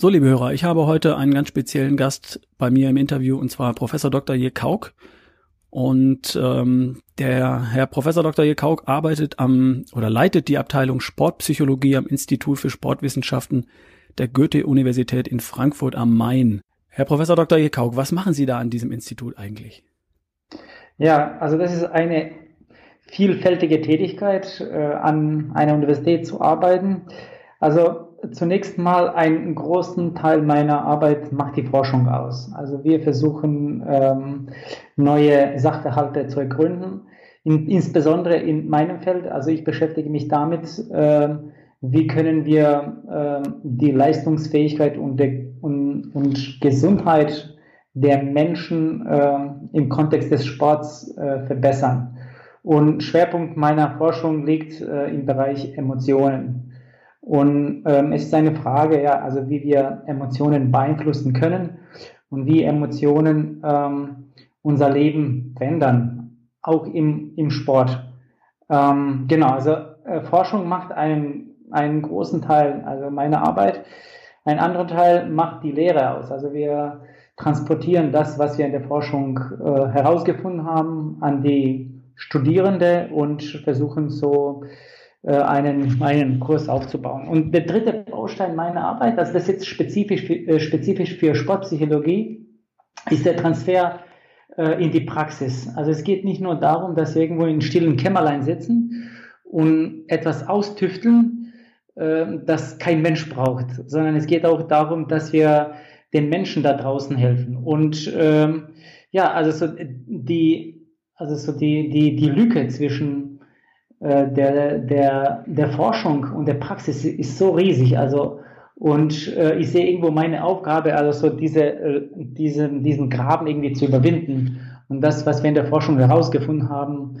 So, liebe Hörer, ich habe heute einen ganz speziellen Gast bei mir im Interview und zwar Professor Dr. Je Kauk. Und ähm, der Herr Professor Dr. Je Kauk arbeitet am oder leitet die Abteilung Sportpsychologie am Institut für Sportwissenschaften der Goethe-Universität in Frankfurt am Main. Herr Professor Dr. Je Kauk, was machen Sie da an diesem Institut eigentlich? Ja, also das ist eine vielfältige Tätigkeit, äh, an einer Universität zu arbeiten. Also zunächst mal einen großen Teil meiner Arbeit macht die Forschung aus. Also wir versuchen ähm, neue Sachverhalte zu ergründen, in, insbesondere in meinem Feld. Also ich beschäftige mich damit, äh, wie können wir äh, die Leistungsfähigkeit und, de, und, und, Gesundheit der Menschen äh, im Kontext des Sports äh, verbessern. Und Schwerpunkt meiner Forschung liegt äh, im Bereich Emotionen. Und ähm, es ist eine Frage, ja, also wie wir Emotionen beeinflussen können und wie Emotionen ähm, unser Leben verändern, auch im, im Sport. Ähm, genau, also äh, Forschung macht einen, einen großen Teil, also meine Arbeit. Ein anderer Teil macht die Lehre aus. Also wir transportieren das, was wir in der Forschung äh, herausgefunden haben, an die Studierende und versuchen so einen, einen Kurs aufzubauen. Und der dritte Baustein meiner Arbeit, also das ist jetzt spezifisch äh, spezifisch für Sportpsychologie, ist der Transfer äh, in die Praxis. Also es geht nicht nur darum, dass wir irgendwo in stillen Kämmerlein sitzen und etwas austüfteln, äh, das kein Mensch braucht, sondern es geht auch darum, dass wir den Menschen da draußen helfen. Und ähm, ja, also so die, also so die, die, die Lücke zwischen äh, der, der, der Forschung und der Praxis ist so riesig. Also, und äh, ich sehe irgendwo meine Aufgabe, also so diese, äh, diese, diesen Graben irgendwie zu überwinden und das, was wir in der Forschung herausgefunden haben,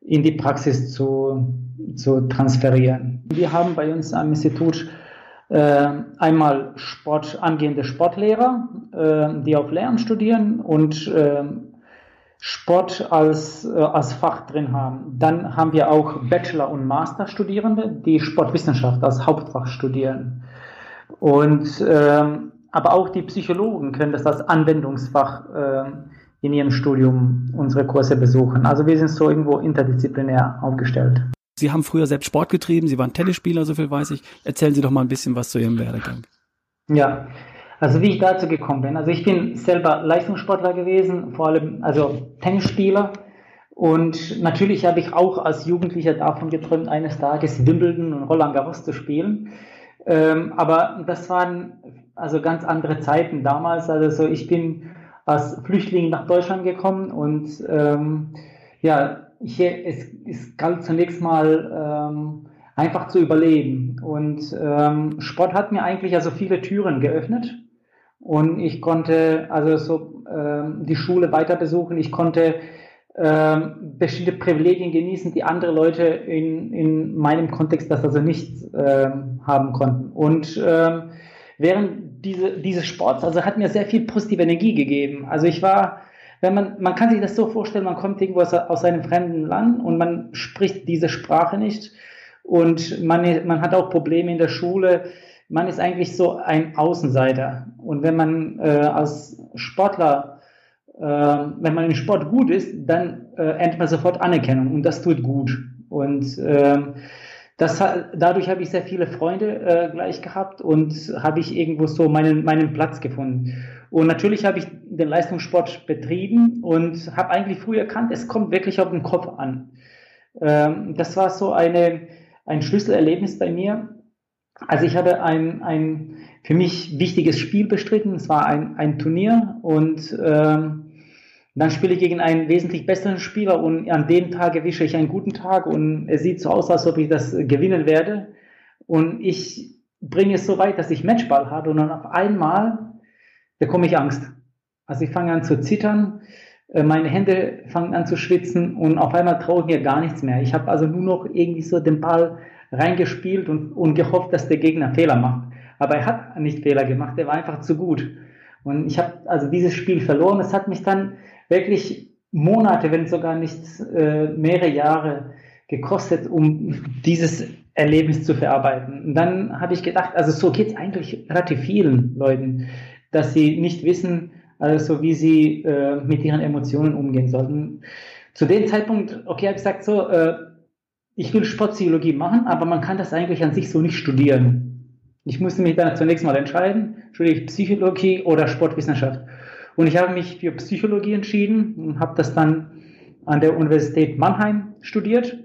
in die Praxis zu, zu transferieren. Wir haben bei uns am Institut äh, einmal Sport, angehende Sportlehrer, äh, die auf Lehramt studieren und äh, Sport als, äh, als Fach drin haben. Dann haben wir auch Bachelor- und Masterstudierende, die Sportwissenschaft als Hauptfach studieren. Und ähm, aber auch die Psychologen können das als Anwendungsfach äh, in ihrem Studium unsere Kurse besuchen. Also wir sind so irgendwo interdisziplinär aufgestellt. Sie haben früher selbst Sport getrieben, Sie waren Tennisspieler, so viel weiß ich. Erzählen Sie doch mal ein bisschen was zu Ihrem Werdegang. Ja, also wie ich dazu gekommen bin. Also ich bin selber Leistungssportler gewesen, vor allem also Tennisspieler. Und natürlich habe ich auch als Jugendlicher davon geträumt, eines Tages Wimbledon und Roland Garros zu spielen. Ähm, aber das waren also ganz andere Zeiten damals. Also so, ich bin als Flüchtling nach Deutschland gekommen und ähm, ja, ich, es, es galt zunächst mal ähm, einfach zu überleben. Und ähm, Sport hat mir eigentlich also viele Türen geöffnet. Und ich konnte also so ähm, die Schule weiter besuchen. Ich konnte ähm, bestimmte Privilegien genießen, die andere Leute in, in meinem Kontext das also nicht ähm, haben konnten. Und ähm, während diese, dieses Sports, also hat mir sehr viel positive Energie gegeben. Also ich war, wenn man, man kann sich das so vorstellen, man kommt irgendwo aus, aus einem fremden Land und man spricht diese Sprache nicht und man, man hat auch Probleme in der Schule man ist eigentlich so ein Außenseiter. Und wenn man äh, als Sportler, äh, wenn man im Sport gut ist, dann äh, erntet man sofort Anerkennung und das tut gut. Und äh, das, dadurch habe ich sehr viele Freunde äh, gleich gehabt und habe ich irgendwo so meinen, meinen Platz gefunden. Und natürlich habe ich den Leistungssport betrieben und habe eigentlich früh erkannt, es kommt wirklich auf den Kopf an. Ähm, das war so eine, ein Schlüsselerlebnis bei mir, also ich habe ein, ein für mich wichtiges Spiel bestritten. Es war ein, ein Turnier und ähm, dann spiele ich gegen einen wesentlich besseren Spieler und an dem Tag erwische ich einen guten Tag und es sieht so aus, als ob ich das gewinnen werde. Und ich bringe es so weit, dass ich Matchball habe und dann auf einmal bekomme ich Angst. Also ich fange an zu zittern, äh, meine Hände fangen an zu schwitzen und auf einmal traue ich mir gar nichts mehr. Ich habe also nur noch irgendwie so den Ball reingespielt und, und gehofft, dass der Gegner Fehler macht. Aber er hat nicht Fehler gemacht, er war einfach zu gut. Und ich habe also dieses Spiel verloren. Es hat mich dann wirklich Monate, wenn sogar nicht äh, mehrere Jahre gekostet, um dieses Erlebnis zu verarbeiten. Und dann habe ich gedacht, also so geht es eigentlich relativ vielen Leuten, dass sie nicht wissen, also wie sie äh, mit ihren Emotionen umgehen sollten. Zu dem Zeitpunkt, okay, habe ich gesagt, so, äh, ich will Sportpsychologie machen, aber man kann das eigentlich an sich so nicht studieren. Ich musste mich dann zunächst mal entscheiden, studiere ich Psychologie oder Sportwissenschaft. Und ich habe mich für Psychologie entschieden und habe das dann an der Universität Mannheim studiert.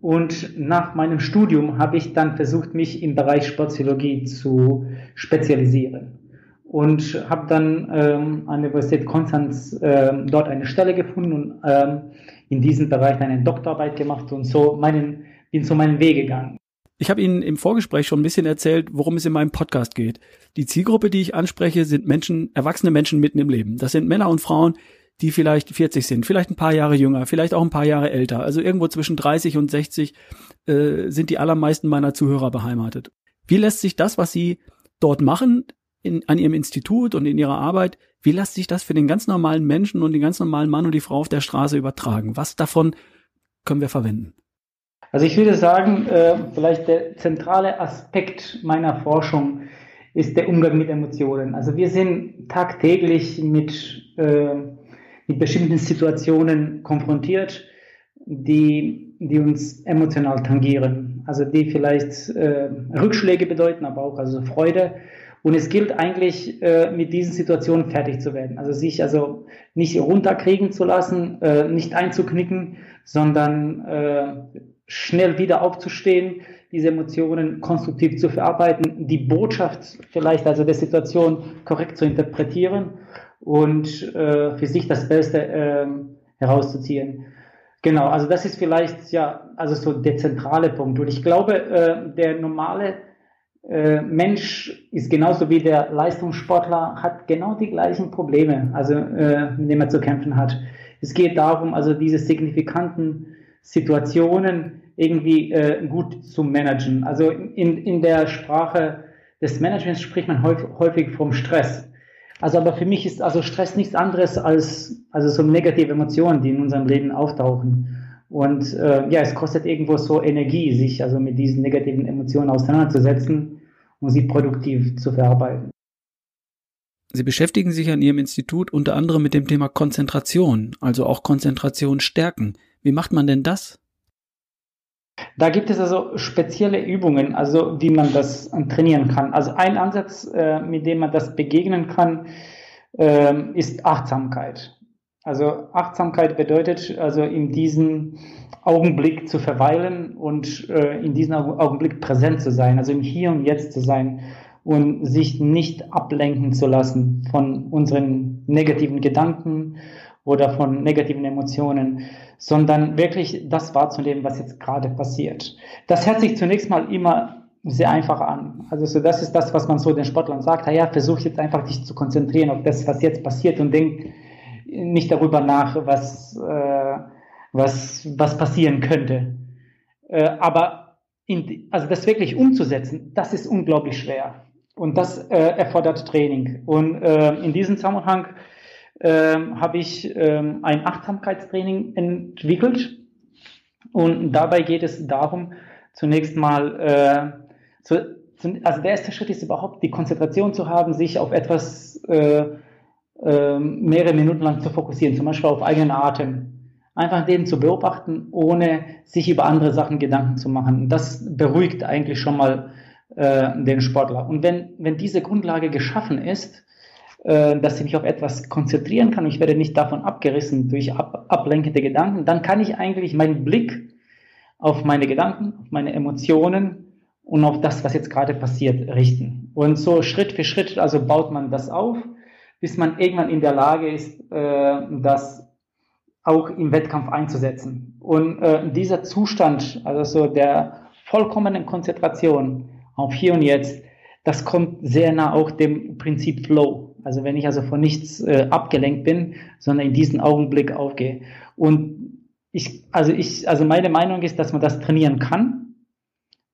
Und nach meinem Studium habe ich dann versucht, mich im Bereich Sportpsychologie zu spezialisieren. Und habe dann ähm, an der Universität Konstanz äh, dort eine Stelle gefunden und ähm, in diesem Bereich eine Doktorarbeit gemacht und so meinen, bin so meinen Weg gegangen. Ich habe Ihnen im Vorgespräch schon ein bisschen erzählt, worum es in meinem Podcast geht. Die Zielgruppe, die ich anspreche, sind Menschen, erwachsene Menschen mitten im Leben. Das sind Männer und Frauen, die vielleicht 40 sind, vielleicht ein paar Jahre jünger, vielleicht auch ein paar Jahre älter. Also irgendwo zwischen 30 und 60 äh, sind die allermeisten meiner Zuhörer beheimatet. Wie lässt sich das, was Sie dort machen, in, an Ihrem Institut und in Ihrer Arbeit, wie lässt sich das für den ganz normalen Menschen und den ganz normalen Mann und die Frau auf der Straße übertragen? Was davon können wir verwenden? Also ich würde sagen, äh, vielleicht der zentrale Aspekt meiner Forschung ist der Umgang mit Emotionen. Also wir sind tagtäglich mit, äh, mit bestimmten Situationen konfrontiert, die, die uns emotional tangieren. Also die vielleicht äh, Rückschläge bedeuten, aber auch also Freude. Und es gilt eigentlich, äh, mit diesen Situationen fertig zu werden. Also sich also nicht runterkriegen zu lassen, äh, nicht einzuknicken, sondern äh, schnell wieder aufzustehen, diese Emotionen konstruktiv zu verarbeiten, die Botschaft vielleicht also der Situation korrekt zu interpretieren und äh, für sich das Beste äh, herauszuziehen. Genau, also das ist vielleicht ja also so der zentrale Punkt. Und ich glaube, äh, der normale Mensch ist genauso wie der Leistungssportler, hat genau die gleichen Probleme, also äh, mit denen er zu kämpfen hat. Es geht darum, also diese signifikanten Situationen irgendwie äh, gut zu managen. Also in, in der Sprache des Managements spricht man häufig, häufig vom Stress. Also aber für mich ist also Stress nichts anderes als also so negative Emotionen, die in unserem Leben auftauchen. Und äh, ja, es kostet irgendwo so Energie, sich also mit diesen negativen Emotionen auseinanderzusetzen und sie produktiv zu verarbeiten. Sie beschäftigen sich an Ihrem Institut unter anderem mit dem Thema Konzentration, also auch Konzentration stärken. Wie macht man denn das? Da gibt es also spezielle Übungen, also wie man das trainieren kann. Also ein Ansatz, äh, mit dem man das begegnen kann, äh, ist Achtsamkeit. Also Achtsamkeit bedeutet also in diesem Augenblick zu verweilen und äh, in diesem Augenblick präsent zu sein, also im Hier und Jetzt zu sein und sich nicht ablenken zu lassen von unseren negativen Gedanken oder von negativen Emotionen, sondern wirklich das wahrzunehmen, was jetzt gerade passiert. Das hört sich zunächst mal immer sehr einfach an. Also so das ist das, was man so den Sportlern sagt. Ja, versuch jetzt einfach dich zu konzentrieren auf das, was jetzt passiert und denk nicht darüber nach, was, äh, was, was passieren könnte. Äh, aber in, also das wirklich umzusetzen, das ist unglaublich schwer. Und das äh, erfordert Training. Und äh, in diesem Zusammenhang äh, habe ich äh, ein Achtsamkeitstraining entwickelt. Und dabei geht es darum, zunächst mal, äh, zu, also der erste Schritt ist überhaupt die Konzentration zu haben, sich auf etwas äh, äh, mehrere Minuten lang zu fokussieren, zum Beispiel auf eigenen Atem. Einfach den zu beobachten, ohne sich über andere Sachen Gedanken zu machen. Das beruhigt eigentlich schon mal äh, den Sportler. Und wenn, wenn diese Grundlage geschaffen ist, äh, dass ich mich auf etwas konzentrieren kann ich werde nicht davon abgerissen durch ab, ablenkende Gedanken, dann kann ich eigentlich meinen Blick auf meine Gedanken, auf meine Emotionen und auf das, was jetzt gerade passiert, richten. Und so Schritt für Schritt, also baut man das auf, bis man irgendwann in der Lage ist, äh, das auch im Wettkampf einzusetzen. Und äh, dieser Zustand, also so der vollkommenen Konzentration auf hier und jetzt, das kommt sehr nah auch dem Prinzip Flow. Also wenn ich also von nichts äh, abgelenkt bin, sondern in diesen Augenblick aufgehe. Und ich, also ich, also meine Meinung ist, dass man das trainieren kann,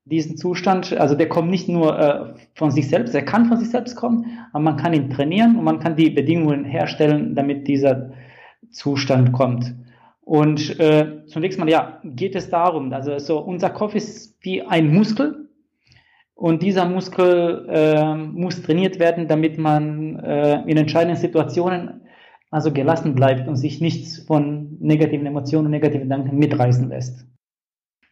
diesen Zustand. Also der kommt nicht nur äh, von sich selbst, er kann von sich selbst kommen, aber man kann ihn trainieren und man kann die Bedingungen herstellen, damit dieser Zustand kommt. Und äh, zunächst mal, ja, geht es darum, also so unser Kopf ist wie ein Muskel und dieser Muskel äh, muss trainiert werden, damit man äh, in entscheidenden Situationen also gelassen bleibt und sich nichts von negativen Emotionen und negativen Gedanken mitreißen lässt.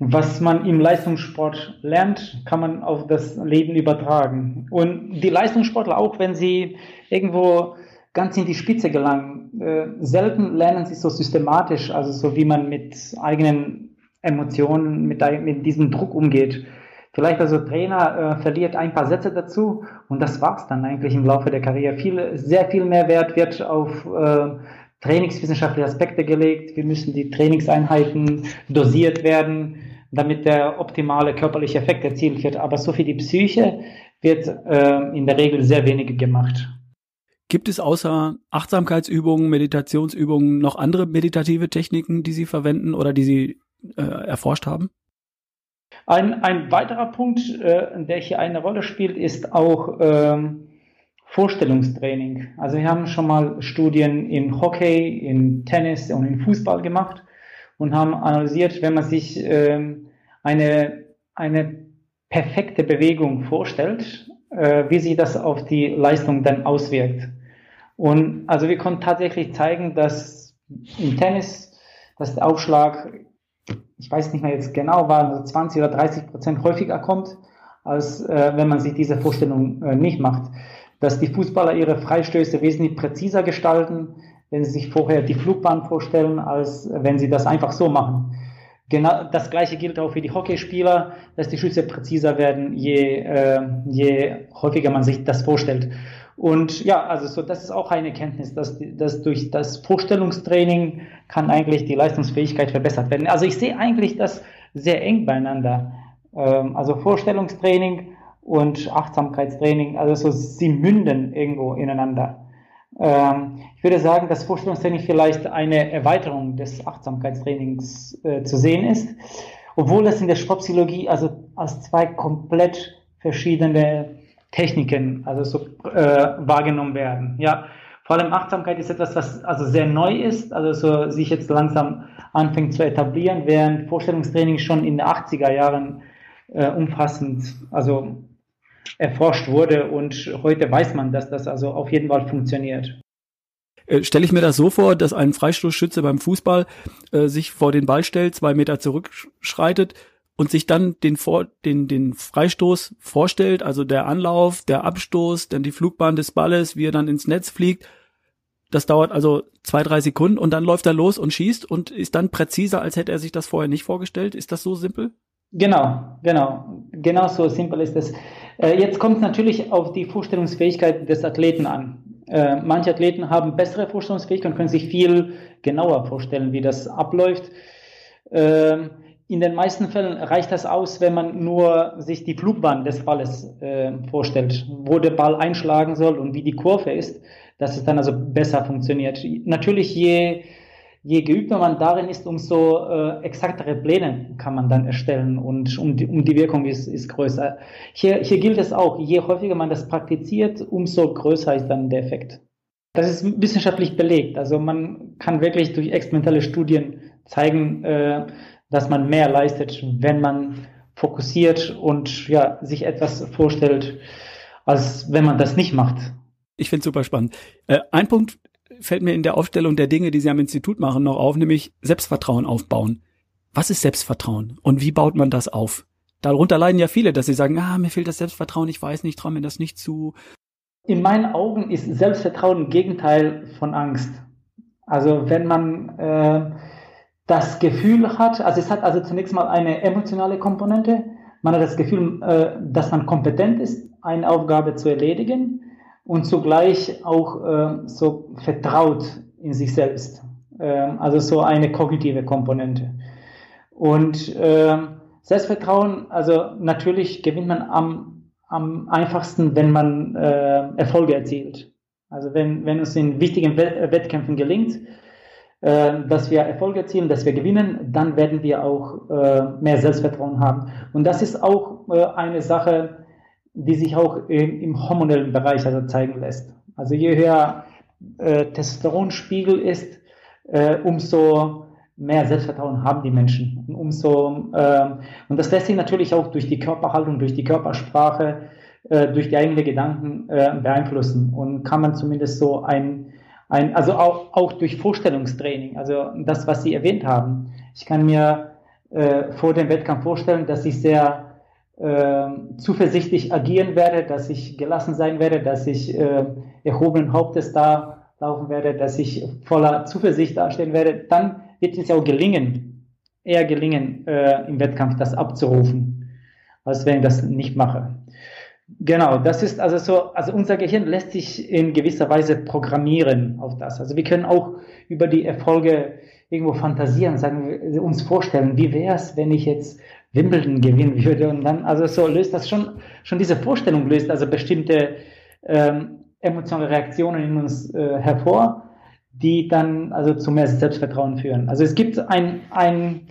Was man im Leistungssport lernt, kann man auf das Leben übertragen. Und die Leistungssportler, auch wenn sie irgendwo ganz in die Spitze gelangen, äh, selten lernen sie so systematisch, also so wie man mit eigenen Emotionen, mit, mit diesem Druck umgeht. Vielleicht also Trainer äh, verliert ein paar Sätze dazu und das war's dann eigentlich im Laufe der Karriere. Viel, sehr viel mehr Wert wird auf äh, trainingswissenschaftliche Aspekte gelegt. Wir müssen die Trainingseinheiten dosiert werden, damit der optimale körperliche Effekt erzielt wird. Aber so für die Psyche wird äh, in der Regel sehr wenig gemacht. Gibt es außer Achtsamkeitsübungen, Meditationsübungen noch andere meditative Techniken, die Sie verwenden oder die Sie äh, erforscht haben? Ein, ein weiterer Punkt, äh, der hier eine Rolle spielt, ist auch ähm, Vorstellungstraining. Also wir haben schon mal Studien in Hockey, in Tennis und in Fußball gemacht und haben analysiert, wenn man sich ähm, eine, eine perfekte Bewegung vorstellt, äh, wie sich das auf die Leistung dann auswirkt. Und also wir konnten tatsächlich zeigen, dass im Tennis, dass der Aufschlag ich weiß nicht mehr jetzt genau, war 20 oder 30 Prozent häufiger kommt, als äh, wenn man sich diese Vorstellung äh, nicht macht. Dass die Fußballer ihre Freistöße wesentlich präziser gestalten, wenn sie sich vorher die Flugbahn vorstellen, als wenn sie das einfach so machen. Genau das gleiche gilt auch für die Hockeyspieler, dass die Schüsse präziser werden, je, äh, je häufiger man sich das vorstellt. Und ja, also so, das ist auch eine Kenntnis, dass, dass durch das Vorstellungstraining kann eigentlich die Leistungsfähigkeit verbessert werden. Also ich sehe eigentlich das sehr eng beieinander. Ähm, also Vorstellungstraining und Achtsamkeitstraining, also so, sie münden irgendwo ineinander. Ähm, ich würde sagen, dass Vorstellungstraining vielleicht eine Erweiterung des Achtsamkeitstrainings äh, zu sehen ist, obwohl das in der Sportpsychologie also als zwei komplett verschiedene Techniken also so äh, wahrgenommen werden. Ja, vor allem Achtsamkeit ist etwas, was also sehr neu ist, also so sich jetzt langsam anfängt zu etablieren, während Vorstellungstraining schon in den 80er Jahren äh, umfassend also erforscht wurde und heute weiß man, dass das also auf jeden Fall funktioniert. Äh, stelle ich mir das so vor, dass ein Freistoßschütze beim Fußball äh, sich vor den Ball stellt, zwei Meter zurückschreitet und sich dann den, Vor den, den Freistoß vorstellt, also der Anlauf, der Abstoß, dann die Flugbahn des Balles, wie er dann ins Netz fliegt. Das dauert also zwei, drei Sekunden und dann läuft er los und schießt und ist dann präziser, als hätte er sich das vorher nicht vorgestellt. Ist das so simpel? Genau, genau. Genau so simpel ist es. Äh, jetzt kommt es natürlich auf die Vorstellungsfähigkeit des Athleten an. Äh, manche Athleten haben bessere Vorstellungsfähigkeit und können sich viel genauer vorstellen, wie das abläuft. Ähm, in den meisten Fällen reicht das aus, wenn man nur sich die Flugbahn des Balles äh, vorstellt, wo der Ball einschlagen soll und wie die Kurve ist, dass es dann also besser funktioniert. Natürlich, je, je geübter man darin ist, umso äh, exaktere Pläne kann man dann erstellen und um die, um die Wirkung ist, ist größer. Hier, hier gilt es auch, je häufiger man das praktiziert, umso größer ist dann der Effekt. Das ist wissenschaftlich belegt. Also man kann wirklich durch experimentelle Studien zeigen, äh, dass man mehr leistet, wenn man fokussiert und ja, sich etwas vorstellt, als wenn man das nicht macht. Ich finde super spannend. Äh, ein Punkt fällt mir in der Aufstellung der Dinge, die Sie am Institut machen, noch auf, nämlich Selbstvertrauen aufbauen. Was ist Selbstvertrauen und wie baut man das auf? Darunter leiden ja viele, dass sie sagen, ah, mir fehlt das Selbstvertrauen, ich weiß nicht, traue mir das nicht zu. In meinen Augen ist Selbstvertrauen Gegenteil von Angst. Also wenn man äh, das Gefühl hat, also es hat also zunächst mal eine emotionale Komponente. Man hat das Gefühl, äh, dass man kompetent ist, eine Aufgabe zu erledigen und zugleich auch äh, so vertraut in sich selbst. Ähm, also so eine kognitive Komponente. Und ähm, Selbstvertrauen, also natürlich gewinnt man am, am einfachsten, wenn man äh, Erfolge erzielt. Also wenn, wenn es in wichtigen Wettkämpfen gelingt, äh, dass wir Erfolg erzielen, dass wir gewinnen, dann werden wir auch äh, mehr Selbstvertrauen haben. Und das ist auch äh, eine Sache, die sich auch im hormonellen Bereich also zeigen lässt. Also je höher äh, Testosteronspiegel ist, äh, umso mehr Selbstvertrauen haben die Menschen. Und umso äh, und das lässt sich natürlich auch durch die Körperhaltung, durch die Körpersprache, äh, durch die eigenen Gedanken äh, beeinflussen und kann man zumindest so ein, ein also auch, auch durch Vorstellungstraining, also das, was Sie erwähnt haben. Ich kann mir äh, vor dem Wettkampf vorstellen, dass ich sehr äh, zuversichtlich agieren werde, dass ich gelassen sein werde, dass ich äh, erhobenen Hauptes da laufen werde, dass ich voller Zuversicht dastehen werde, dann wird es auch gelingen, eher gelingen, äh, im Wettkampf das abzurufen, als wenn ich das nicht mache. Genau, das ist also so, also unser Gehirn lässt sich in gewisser Weise programmieren auf das. Also wir können auch über die Erfolge irgendwo fantasieren, sagen, uns vorstellen, wie wäre es, wenn ich jetzt Wimbledon gewinnen würde und dann, also so löst das schon, schon diese Vorstellung löst also bestimmte ähm, emotionale Reaktionen in uns äh, hervor, die dann also zu mehr Selbstvertrauen führen. Also es gibt ein, ein,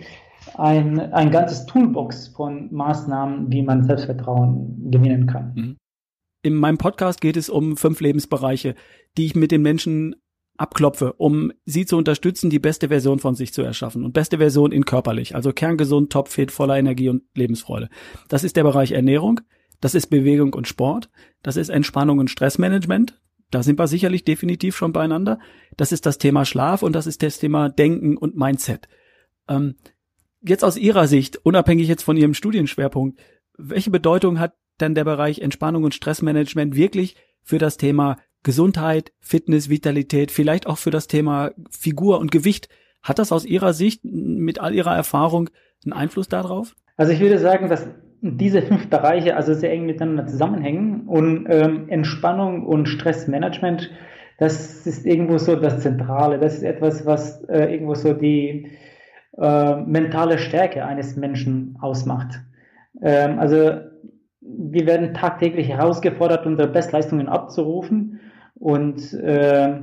ein, ein ganzes Toolbox von Maßnahmen, wie man Selbstvertrauen gewinnen kann. Mhm. In meinem Podcast geht es um fünf Lebensbereiche, die ich mit den Menschen abklopfe, um sie zu unterstützen, die beste Version von sich zu erschaffen. Und beste Version in körperlich, also kerngesund, topfit, voller Energie und Lebensfreude. Das ist der Bereich Ernährung, das ist Bewegung und Sport, das ist Entspannung und Stressmanagement, da sind wir sicherlich definitiv schon beieinander. Das ist das Thema Schlaf und das ist das Thema Denken und Mindset. Ähm, jetzt aus Ihrer Sicht, unabhängig jetzt von Ihrem Studienschwerpunkt, welche Bedeutung hat denn der Bereich Entspannung und Stressmanagement wirklich für das Thema Gesundheit, Fitness, Vitalität, vielleicht auch für das Thema Figur und Gewicht? Hat das aus Ihrer Sicht mit all Ihrer Erfahrung einen Einfluss darauf? Also ich würde sagen, dass diese fünf Bereiche also sehr eng miteinander zusammenhängen und ähm, Entspannung und Stressmanagement, das ist irgendwo so das Zentrale. Das ist etwas, was äh, irgendwo so die äh, mentale Stärke eines Menschen ausmacht. Ähm, also wir werden tagtäglich herausgefordert, unsere Bestleistungen abzurufen und äh,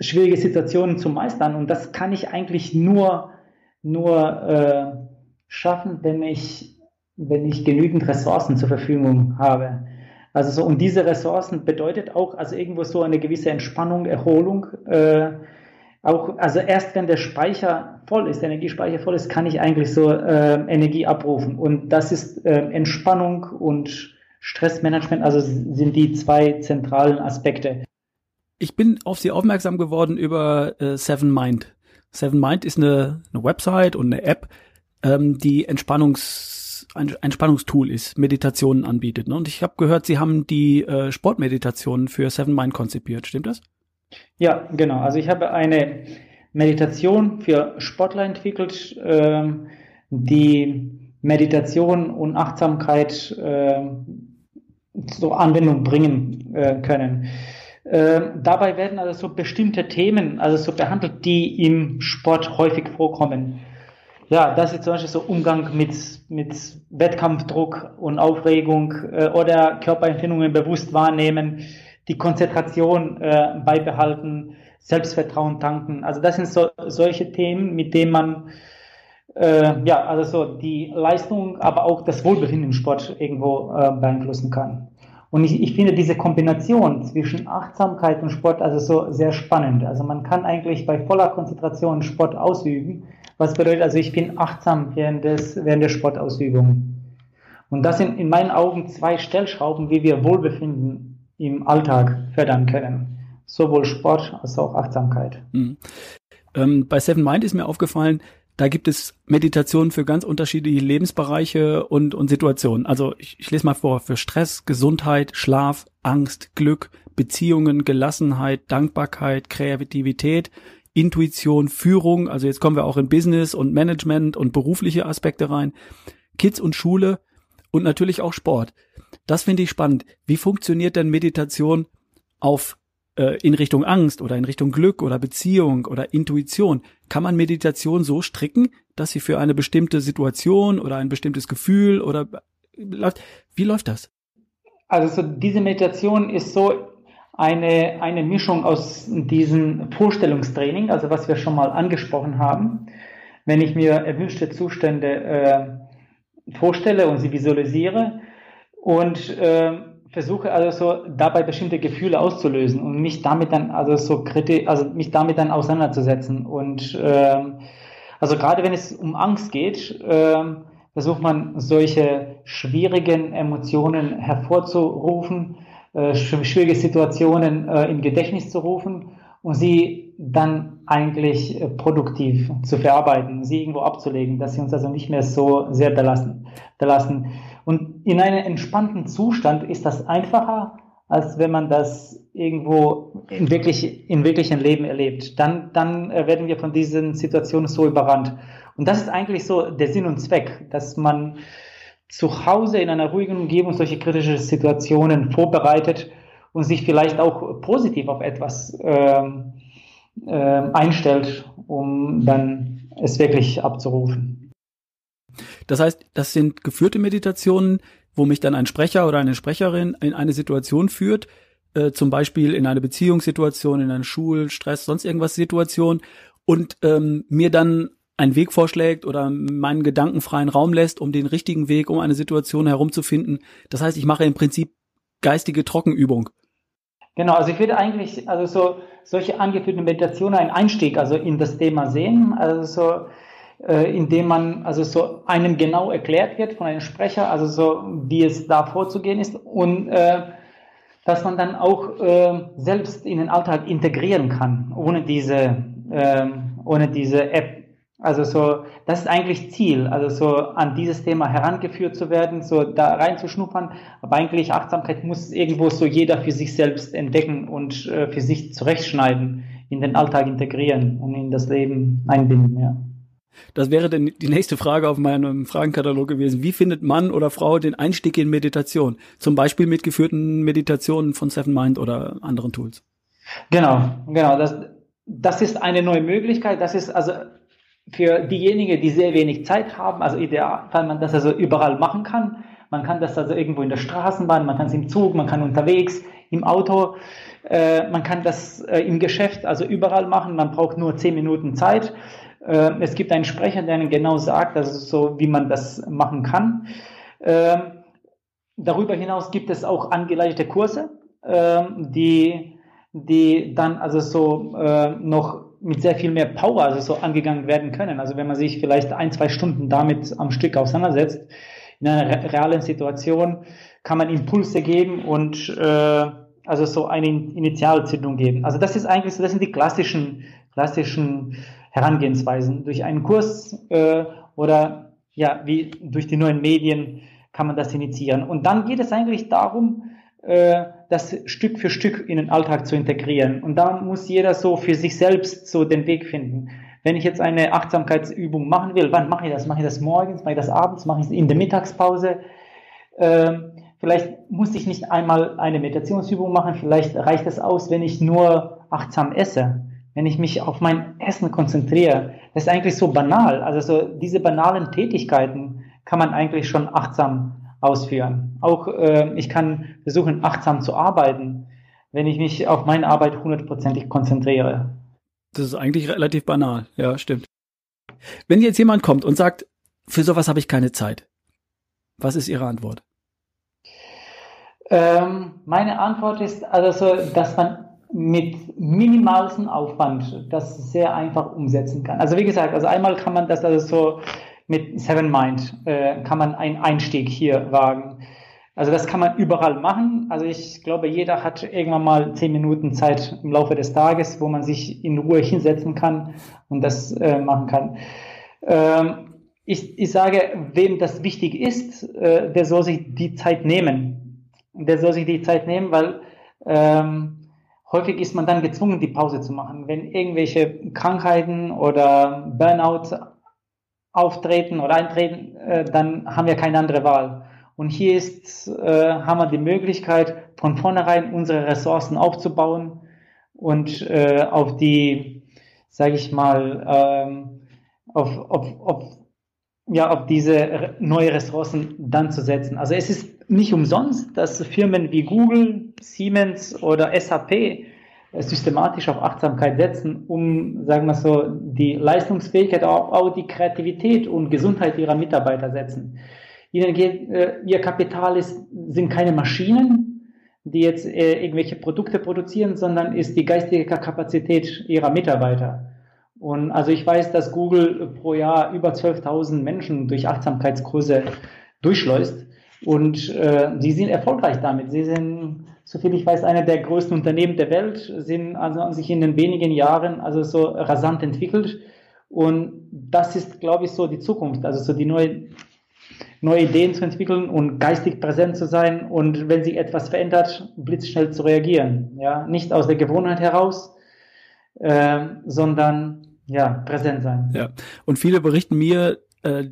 schwierige Situationen zu meistern. Und das kann ich eigentlich nur, nur äh, schaffen, wenn ich wenn ich genügend Ressourcen zur Verfügung habe. Also so, und diese Ressourcen bedeutet auch, also irgendwo so eine gewisse Entspannung, Erholung. Äh, auch, also erst wenn der Speicher voll ist, der Energiespeicher voll ist, kann ich eigentlich so äh, Energie abrufen. Und das ist äh, Entspannung und Stressmanagement, also sind die zwei zentralen Aspekte. Ich bin auf Sie aufmerksam geworden über äh, Seven Mind. Seven Mind ist eine, eine Website und eine App, ähm, die Entspannungs ein Entspannungstool ist, Meditationen anbietet. Ne? Und ich habe gehört, Sie haben die äh, Sportmeditationen für Seven Mind konzipiert. Stimmt das? Ja, genau. Also ich habe eine Meditation für Sportler entwickelt, äh, die Meditation und Achtsamkeit äh, zur Anwendung bringen äh, können. Äh, dabei werden also so bestimmte Themen also so behandelt, die im Sport häufig vorkommen ja, das ist zum Beispiel so Umgang mit, mit Wettkampfdruck und Aufregung äh, oder Körperempfindungen bewusst wahrnehmen, die Konzentration äh, beibehalten, Selbstvertrauen tanken. Also das sind so, solche Themen, mit denen man äh, ja, also so die Leistung, aber auch das Wohlbefinden im Sport irgendwo äh, beeinflussen kann. Und ich, ich finde diese Kombination zwischen Achtsamkeit und Sport also so sehr spannend. Also man kann eigentlich bei voller Konzentration Sport ausüben, was bedeutet also, ich bin achtsam während, des, während der Sportausübung. Und das sind in meinen Augen zwei Stellschrauben, wie wir Wohlbefinden im Alltag fördern können. Sowohl Sport als auch Achtsamkeit. Mhm. Ähm, bei Seven Mind ist mir aufgefallen, da gibt es Meditationen für ganz unterschiedliche Lebensbereiche und, und Situationen. Also ich, ich lese mal vor, für Stress, Gesundheit, Schlaf, Angst, Glück, Beziehungen, Gelassenheit, Dankbarkeit, Kreativität, Intuition, Führung, also jetzt kommen wir auch in Business und Management und berufliche Aspekte rein, Kids und Schule und natürlich auch Sport. Das finde ich spannend. Wie funktioniert denn Meditation auf äh, in Richtung Angst oder in Richtung Glück oder Beziehung oder Intuition? Kann man Meditation so stricken, dass sie für eine bestimmte Situation oder ein bestimmtes Gefühl oder wie läuft das? Also so diese Meditation ist so eine, eine Mischung aus diesem Vorstellungstraining, also was wir schon mal angesprochen haben. Wenn ich mir erwünschte Zustände äh, vorstelle und sie visualisiere und äh, versuche also so dabei bestimmte Gefühle auszulösen und mich damit dann also so kritisch, also mich damit dann auseinanderzusetzen und äh, Also gerade wenn es um Angst geht, äh, versucht man solche schwierigen Emotionen hervorzurufen, äh, schwierige Situationen äh, im Gedächtnis zu rufen und sie dann eigentlich äh, produktiv zu verarbeiten, sie irgendwo abzulegen, dass sie uns also nicht mehr so sehr belasten. belasten. Und in einem entspannten Zustand ist das einfacher, als wenn man das irgendwo in, wirklich, in wirklichen Leben erlebt. Dann, dann äh, werden wir von diesen Situationen so überrannt. Und das ist eigentlich so der Sinn und Zweck, dass man zu Hause in einer ruhigen Umgebung solche kritische Situationen vorbereitet und sich vielleicht auch positiv auf etwas ähm, äh, einstellt, um dann es wirklich abzurufen. Das heißt, das sind geführte Meditationen, wo mich dann ein Sprecher oder eine Sprecherin in eine Situation führt, äh, zum Beispiel in eine Beziehungssituation, in eine Schul-, Stress, sonst irgendwas Situation und ähm, mir dann einen Weg vorschlägt oder meinen gedankenfreien Raum lässt, um den richtigen Weg, um eine Situation herumzufinden. Das heißt, ich mache im Prinzip geistige Trockenübung. Genau, also ich würde eigentlich also so solche angeführten Meditationen einen Einstieg also in das Thema sehen, also so, äh, indem man also so einem genau erklärt wird von einem Sprecher, also so wie es da vorzugehen ist und äh, dass man dann auch äh, selbst in den Alltag integrieren kann, ohne diese äh, ohne diese App also so, das ist eigentlich Ziel, also so an dieses Thema herangeführt zu werden, so da reinzuschnuppern. Aber eigentlich Achtsamkeit muss irgendwo so jeder für sich selbst entdecken und äh, für sich zurechtschneiden, in den Alltag integrieren und in das Leben einbinden, ja. Das wäre denn die nächste Frage auf meinem Fragenkatalog gewesen. Wie findet Mann oder Frau den Einstieg in Meditation? Zum Beispiel mit geführten Meditationen von Seven Mind oder anderen Tools. Genau, genau. Das, das ist eine neue Möglichkeit. Das ist also für diejenigen, die sehr wenig Zeit haben, also ideal, weil man das also überall machen kann. Man kann das also irgendwo in der Straßenbahn, man kann es im Zug, man kann unterwegs, im Auto, äh, man kann das äh, im Geschäft, also überall machen. Man braucht nur zehn Minuten Zeit. Äh, es gibt einen Sprecher, der genau sagt, also so, wie man das machen kann. Ähm, darüber hinaus gibt es auch angeleitete Kurse, ähm, die, die dann also so äh, noch mit sehr viel mehr Power also so angegangen werden können. Also wenn man sich vielleicht ein, zwei Stunden damit am Stück auseinandersetzt, in einer realen Situation kann man Impulse geben und äh, also so eine Initialzündung geben. Also das ist eigentlich so, das sind die klassischen, klassischen Herangehensweisen. Durch einen Kurs äh, oder ja, wie durch die neuen Medien kann man das initiieren. Und dann geht es eigentlich darum, äh, das Stück für Stück in den Alltag zu integrieren. Und da muss jeder so für sich selbst so den Weg finden. Wenn ich jetzt eine Achtsamkeitsübung machen will, wann mache ich das? Mache ich das morgens, mache ich das abends, mache ich es in der Mittagspause? Ähm, vielleicht muss ich nicht einmal eine Meditationsübung machen, vielleicht reicht es aus, wenn ich nur achtsam esse, wenn ich mich auf mein Essen konzentriere. Das ist eigentlich so banal. Also so diese banalen Tätigkeiten kann man eigentlich schon achtsam ausführen. Auch äh, ich kann versuchen, achtsam zu arbeiten, wenn ich mich auf meine Arbeit hundertprozentig konzentriere. Das ist eigentlich relativ banal, ja, stimmt. Wenn jetzt jemand kommt und sagt, für sowas habe ich keine Zeit, was ist Ihre Antwort? Ähm, meine Antwort ist also, dass man mit minimalsten Aufwand das sehr einfach umsetzen kann. Also wie gesagt, also einmal kann man das also so mit Seven Mind äh, kann man einen Einstieg hier wagen. Also das kann man überall machen. Also ich glaube, jeder hat irgendwann mal zehn Minuten Zeit im Laufe des Tages, wo man sich in Ruhe hinsetzen kann und das äh, machen kann. Ähm, ich, ich sage, wem das wichtig ist, äh, der soll sich die Zeit nehmen. Der soll sich die Zeit nehmen, weil ähm, häufig ist man dann gezwungen, die Pause zu machen. Wenn irgendwelche Krankheiten oder Burnout auftreten oder eintreten, äh, dann haben wir keine andere Wahl. Und hier ist, äh, haben wir die Möglichkeit, von vornherein unsere Ressourcen aufzubauen und äh, auf die, sage ich mal, ähm, auf, auf, auf, ja, auf diese neue Ressourcen dann zu setzen. Also es ist nicht umsonst, dass Firmen wie Google, Siemens oder SAP systematisch auf Achtsamkeit setzen, um, sagen wir so, die Leistungsfähigkeit, auch, auch die Kreativität und Gesundheit ihrer Mitarbeiter setzen. Ihnen geht, äh, ihr Kapital ist, sind keine Maschinen, die jetzt äh, irgendwelche Produkte produzieren, sondern ist die geistige Kapazität ihrer Mitarbeiter. Und also ich weiß, dass Google pro Jahr über 12.000 Menschen durch Achtsamkeitskurse durchschleust. Und äh, sie sind erfolgreich damit. Sie sind, soviel ich weiß, einer der größten Unternehmen der Welt, sind also sich in den wenigen Jahren also so rasant entwickelt. Und das ist, glaube ich, so die Zukunft. Also so die neue, neue Ideen zu entwickeln und geistig präsent zu sein und wenn sich etwas verändert, blitzschnell zu reagieren. Ja, nicht aus der Gewohnheit heraus, äh, sondern ja, präsent sein. Ja, und viele berichten mir, äh,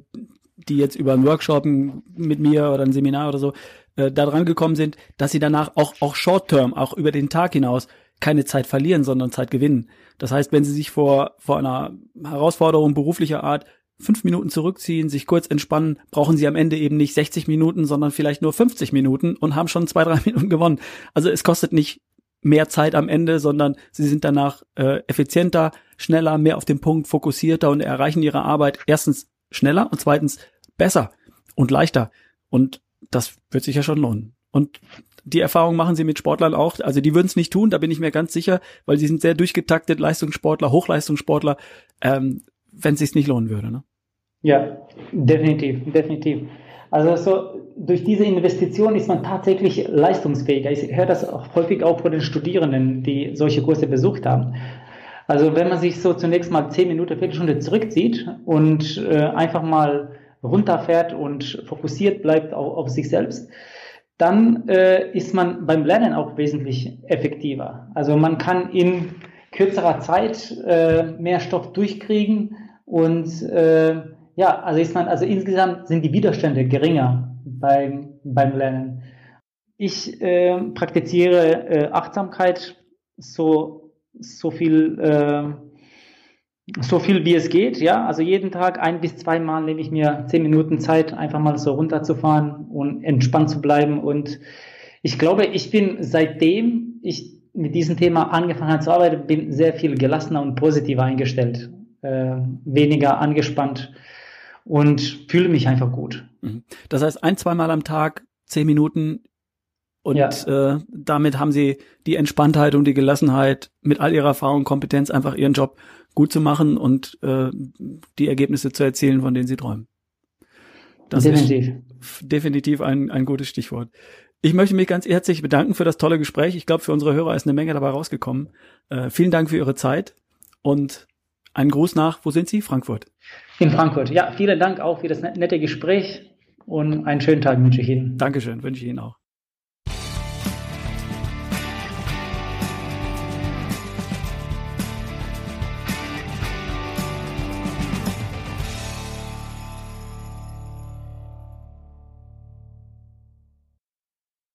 die jetzt über einen Workshop mit mir oder ein Seminar oder so äh, da dran gekommen sind, dass sie danach auch auch Short-Term, auch über den Tag hinaus keine Zeit verlieren, sondern Zeit gewinnen. Das heißt, wenn sie sich vor vor einer Herausforderung beruflicher Art fünf Minuten zurückziehen, sich kurz entspannen, brauchen sie am Ende eben nicht 60 Minuten, sondern vielleicht nur 50 Minuten und haben schon zwei, drei Minuten gewonnen. Also es kostet nicht mehr Zeit am Ende, sondern sie sind danach äh, effizienter, schneller, mehr auf den Punkt, fokussierter und erreichen ihre Arbeit erstens schneller und zweitens besser und leichter. Und das wird sich ja schon lohnen. Und die Erfahrung machen sie mit Sportlern auch. Also die würden es nicht tun, da bin ich mir ganz sicher, weil sie sind sehr durchgetaktet, Leistungssportler, Hochleistungssportler, ähm, wenn es sich nicht lohnen würde. Ne? Ja, definitiv, definitiv. Also so durch diese Investition ist man tatsächlich leistungsfähiger. Ich höre das auch häufig auch von den Studierenden, die solche Kurse besucht haben. Also wenn man sich so zunächst mal zehn Minuten, Viertelstunde zurückzieht und äh, einfach mal runterfährt und fokussiert bleibt auf, auf sich selbst, dann äh, ist man beim Lernen auch wesentlich effektiver. Also man kann in kürzerer Zeit äh, mehr Stoff durchkriegen und äh, ja, also ist man, also insgesamt sind die Widerstände geringer beim, beim Lernen. Ich äh, praktiziere äh, Achtsamkeit so, so viel, äh, so viel wie es geht, ja. Also jeden Tag ein bis zweimal nehme ich mir zehn Minuten Zeit, einfach mal so runterzufahren und entspannt zu bleiben. Und ich glaube, ich bin seitdem ich mit diesem Thema angefangen habe zu arbeiten, bin sehr viel gelassener und positiver eingestellt, äh, weniger angespannt und fühle mich einfach gut. Mhm. Das heißt, ein, zweimal am Tag, zehn Minuten und ja. äh, damit haben sie die Entspanntheit und die Gelassenheit, mit all ihrer Erfahrung und Kompetenz einfach ihren Job gut zu machen und äh, die Ergebnisse zu erzielen, von denen sie träumen. Das definitiv. ist definitiv ein, ein gutes Stichwort. Ich möchte mich ganz herzlich bedanken für das tolle Gespräch. Ich glaube, für unsere Hörer ist eine Menge dabei rausgekommen. Äh, vielen Dank für Ihre Zeit und einen Gruß nach, wo sind Sie? Frankfurt. In Frankfurt. Ja, vielen Dank auch für das nette Gespräch und einen schönen Tag wünsche ich Ihnen. Dankeschön, wünsche ich Ihnen auch.